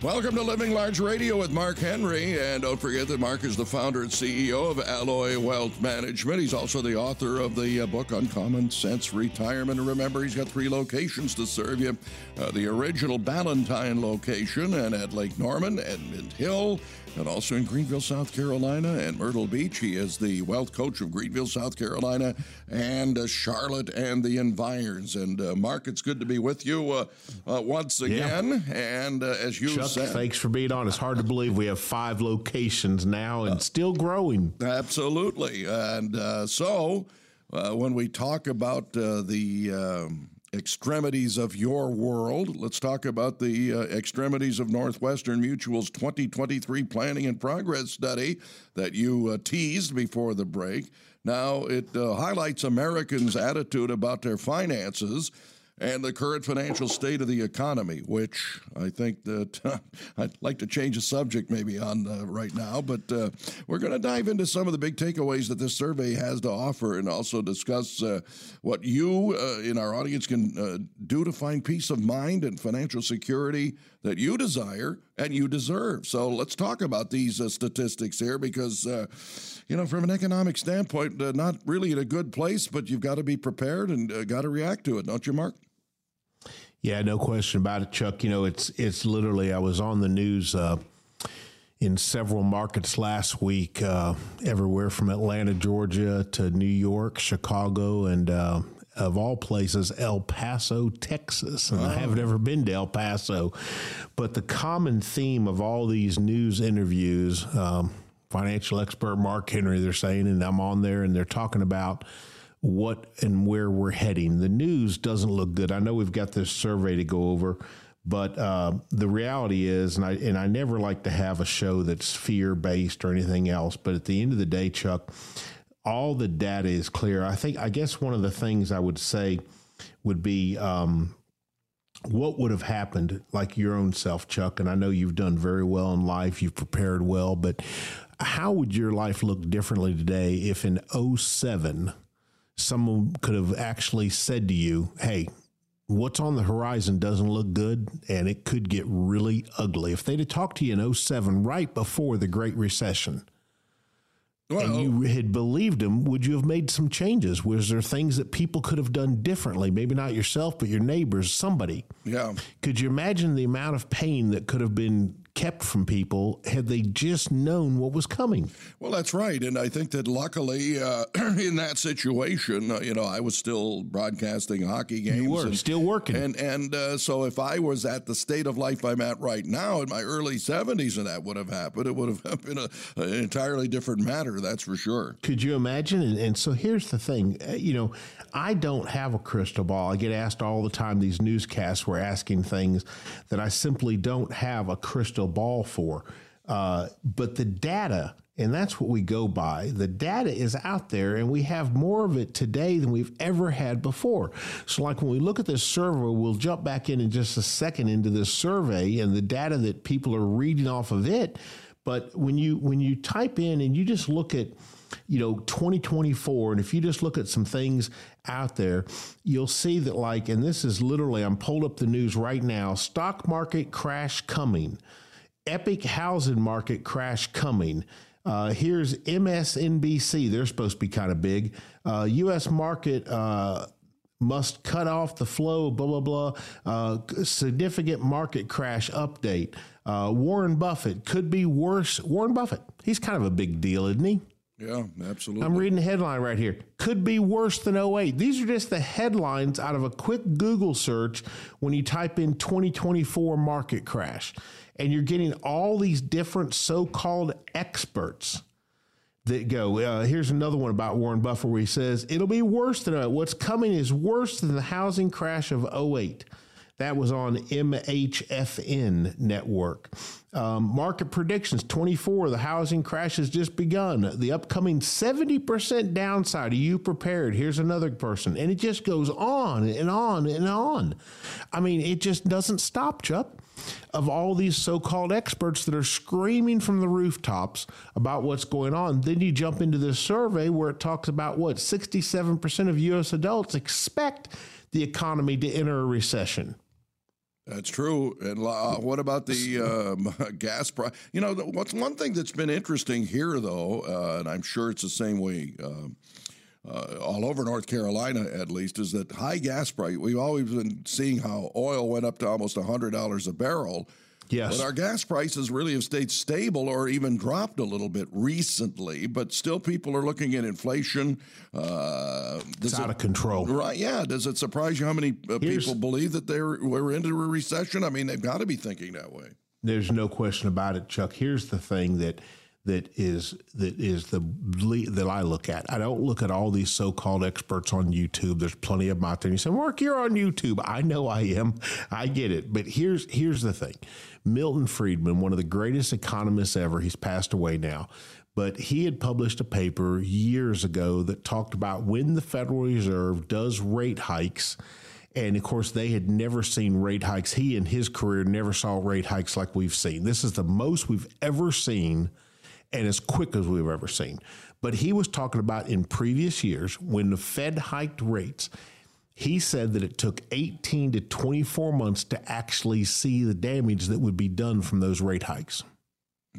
Welcome to Living Large Radio with Mark Henry. And don't forget that Mark is the founder and CEO of Alloy Wealth Management. He's also the author of the uh, book on common sense retirement. And remember, he's got three locations to serve you uh, the original Ballantyne location, and at Lake Norman, Edmund Hill, and also in Greenville, South Carolina, and Myrtle Beach. He is the wealth coach of Greenville, South Carolina, and uh, Charlotte and the environs. And uh, Mark, it's good to be with you uh, uh once again. Yeah. And uh, as you Chuck, said, thanks for being on. It's hard to believe we have five locations now and still growing. Absolutely. And uh, so when we talk about the um, extremities of your world. Let's talk about the uh, extremities of Northwestern Mutual's 2023 Planning and Progress Study that you uh, teased before the break. Now, it uh, highlights Americans' attitude about their finances and the current financial state of the economy, which I think that uh, I'd like to change the subject maybe on uh, right now, but uh, we're going to dive into some of the big takeaways that this survey has to offer and also discuss uh, what you uh, in our audience can uh, do to find peace of mind and financial security that you desire and you deserve. So let's talk about these statistics here because, you know, from an economic standpoint, not really in a good place, but you've got to be prepared and got to react to it, don't you, Mark? Yeah, no question about it, Chuck. You know, it's it's literally I was on the news uh, in several markets last week, uh, everywhere from Atlanta, Georgia to New York, Chicago, and uh, of all places, El Paso, Texas. And. I haven't ever been to El Paso, but the common theme of all these news interviews, um, financial expert Mark Henry, they're saying, and I'm on there, and they're talking about what and where we're heading. The news doesn't look good. I know we've got this survey to go over, but uh, the reality is, and I and I never like to have a show that's fear based or anything else. But at the end of the day, Chuck, all the data is clear. I think I guess one of the things I would say would be. Um, what would have happened like your own self chuck and i know you've done very well in life you've prepared well but how would your life look differently today if in 07 someone could have actually said to you, hey, what's on the horizon doesn't look good and it could get really ugly. If they'd have talked to you in 07, right before the Great Recession, well, and you had believed them, would you have made some changes? Was there things that people could have done differently? Maybe not yourself, but your neighbors, somebody. Yeah. Could you imagine the amount of pain that could have been kept from people had they just known what was coming. Well, that's right. And I think that luckily, uh, in that situation, uh, you know, I was still broadcasting hockey games. You were and, still working. And, and uh, so if I was at the state of life I'm at right now in my early 70s and that would have happened, it would have been a, an entirely different matter, that's for sure. Could you imagine? And, and so here's the thing uh, you know, I don't have a crystal ball. I get asked all the time, these newscasts were asking things that I simply don't have a crystal ball for. Uh, but the data, and that's what we go by, the data is out there, and we have more of it today than we've ever had before. So, like when we look at this survey, we'll jump back in in just a second into this survey and the data that people are reading off of it. But when you when you type in and you just look at you know 2024 and if you just look at some things out there you'll see that like and this is literally i'm pulled up the news right now stock market crash coming epic housing market crash coming. Uh, here's MSNBC. They're supposed to be kind of big. Uh, U.S. market uh, must cut off the flow, blah, blah, blah. Uh, significant market crash update. Uh, Warren Buffett could be worse. Warren Buffett, he's kind of a big deal, isn't he? Yeah, absolutely. I'm reading the headline right here. Could be worse than 08. These are just the headlines out of a quick Google search when you type in 2024 market crash and you're getting all these different so-called experts that go. Uh, here's another one about Warren Buffett where he says it'll be worse than uh, what's coming is worse than the housing crash of 08. That was on MHFN network. Um, market predictions 24, the housing crash has just begun. The upcoming 70% downside. Are you prepared? Here's another person. And it just goes on and on and on. I mean, it just doesn't stop, Chuck of all these so called experts that are screaming from the rooftops about what's going on. Then you jump into this survey where it talks about what 67% of U.S. adults expect the economy to enter a recession. That's true. And uh, what about the um, gas price? You know, what's one thing that's been interesting here, though, uh, and I'm sure it's the same way. Uh, uh, all over North Carolina, at least, is that high gas price. We've always been seeing how oil went up to almost $100 a barrel. Yes. But our gas prices really have stayed stable or even dropped a little bit recently, but still people are looking at inflation. Uh, it's out it, of control. Right. Yeah. Does it surprise you how many uh, people believe that they're, we're into a recession? I mean, they've got to be thinking that way. There's no question about it, Chuck. Here's the thing that that is that is the that I look at. I don't look at all these so-called experts on YouTube. There's plenty of them out there. And you say, "Mark, you're on YouTube." I know I am. I get it. But here's here's the thing. Milton Friedman, one of the greatest economists ever, he's passed away now. But he had published a paper years ago that talked about when the Federal Reserve does rate hikes. And of course, they had never seen rate hikes. He in his career never saw rate hikes like we've seen. This is the most we've ever seen and as quick as we've ever seen. But he was talking about in previous years when the Fed hiked rates, he said that it took 18 to 24 months to actually see the damage that would be done from those rate hikes.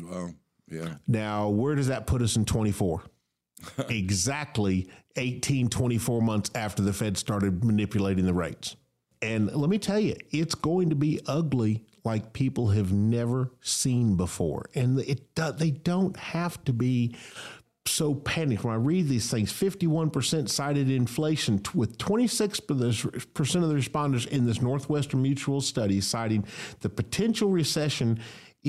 Wow. Yeah. Now, where does that put us in 24? exactly 18, 24 months after the Fed started manipulating the rates. And let me tell you, it's going to be ugly like people have never seen before. And it they don't have to be so panicked. When I read these things, 51% cited inflation, with 26% of the responders in this Northwestern Mutual study citing the potential recession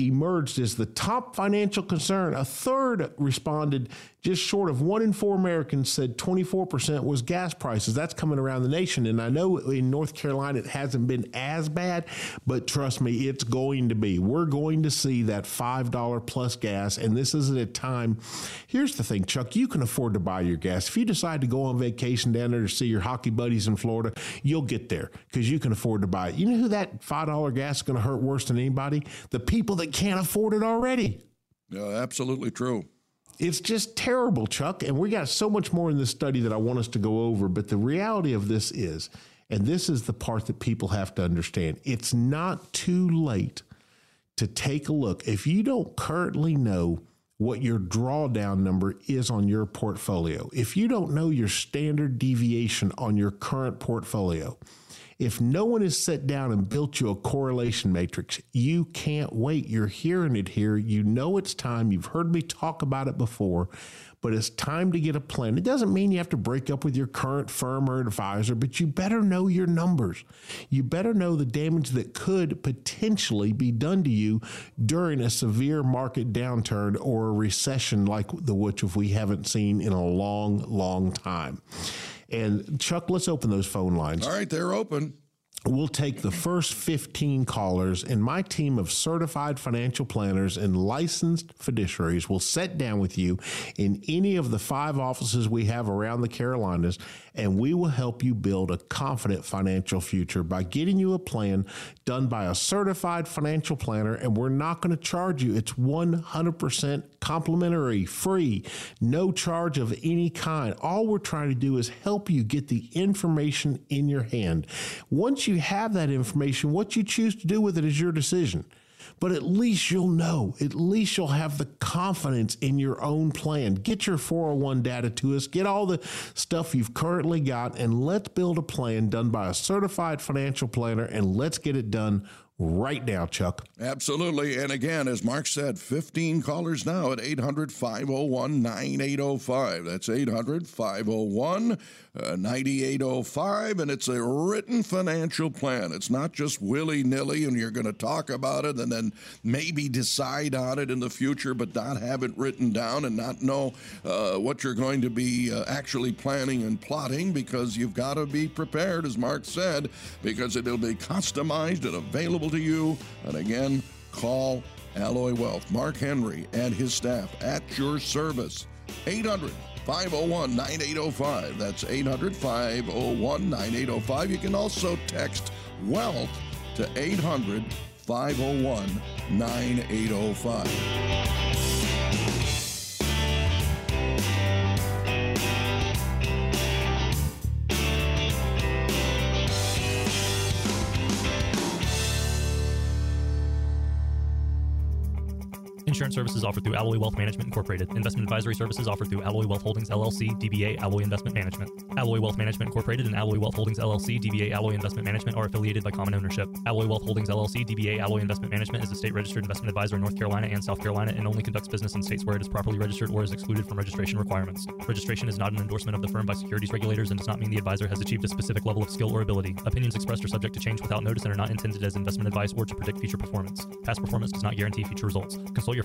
emerged as the top financial concern. A third responded just short of one in four Americans said 24% was gas prices. That's coming around the nation. And I know in North Carolina it hasn't been as bad, but trust me, it's going to be. We're going to see that $5 plus gas. And this is at a time. Here's the thing, Chuck, you can afford to buy your gas. If you decide to go on vacation down there to see your hockey buddies in Florida, you'll get there because you can afford to buy it. You know who that $5 gas is going to hurt worse than anybody? The people that can't afford it already. Yeah, absolutely true. It's just terrible, Chuck. And we got so much more in this study that I want us to go over. But the reality of this is, and this is the part that people have to understand it's not too late to take a look. If you don't currently know what your drawdown number is on your portfolio, if you don't know your standard deviation on your current portfolio, if no one has sat down and built you a correlation matrix, you can't wait. You're hearing it here. You know it's time. You've heard me talk about it before, but it's time to get a plan. It doesn't mean you have to break up with your current firm or advisor, but you better know your numbers. You better know the damage that could potentially be done to you during a severe market downturn or a recession like the which we haven't seen in a long, long time. And Chuck, let's open those phone lines. All right, they're open. We'll take the first 15 callers, and my team of certified financial planners and licensed fiduciaries will sit down with you in any of the five offices we have around the Carolinas, and we will help you build a confident financial future by getting you a plan done by a certified financial planner. And we're not going to charge you, it's 100% complimentary, free, no charge of any kind. All we're trying to do is help you get the information in your hand. Once you have that information, what you choose to do with it is your decision. But at least you'll know, at least you'll have the confidence in your own plan. Get your 401 data to us, get all the stuff you've currently got, and let's build a plan done by a certified financial planner and let's get it done right now, Chuck. Absolutely. And again, as Mark said, 15 callers now at 800 501 9805. That's 800 501 9805. And it's a written financial plan. It's not just willy nilly and you're going to talk about it and then maybe decide on it in the future, but not have it written down and not know uh, what you're going to be uh, actually planning and plotting because you've got to be prepared, as Mark said, because it'll be customized and to you. And again, call Alloy Wealth, Mark Henry, and his staff at your service. 800 501 9805. That's 800 501 9805. You can also text WEALTH to 800 501 9805. Insurance services offered through Alloy Wealth Management Incorporated. Investment advisory services offered through Alloy Wealth Holdings LLC, DBA Alloy Investment Management. Alloy Wealth Management Incorporated and Alloy Wealth Holdings LLC, DBA Alloy Investment Management are affiliated by common ownership. Alloy Wealth Holdings LLC, DBA Alloy Investment Management is a state registered investment advisor in North Carolina and South Carolina and only conducts business in states where it is properly registered or is excluded from registration requirements. Registration is not an endorsement of the firm by securities regulators and does not mean the advisor has achieved a specific level of skill or ability. Opinions expressed are subject to change without notice and are not intended as investment advice or to predict future performance. Past performance does not guarantee future results. Consult your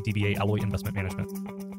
DBA Alloy Investment Management.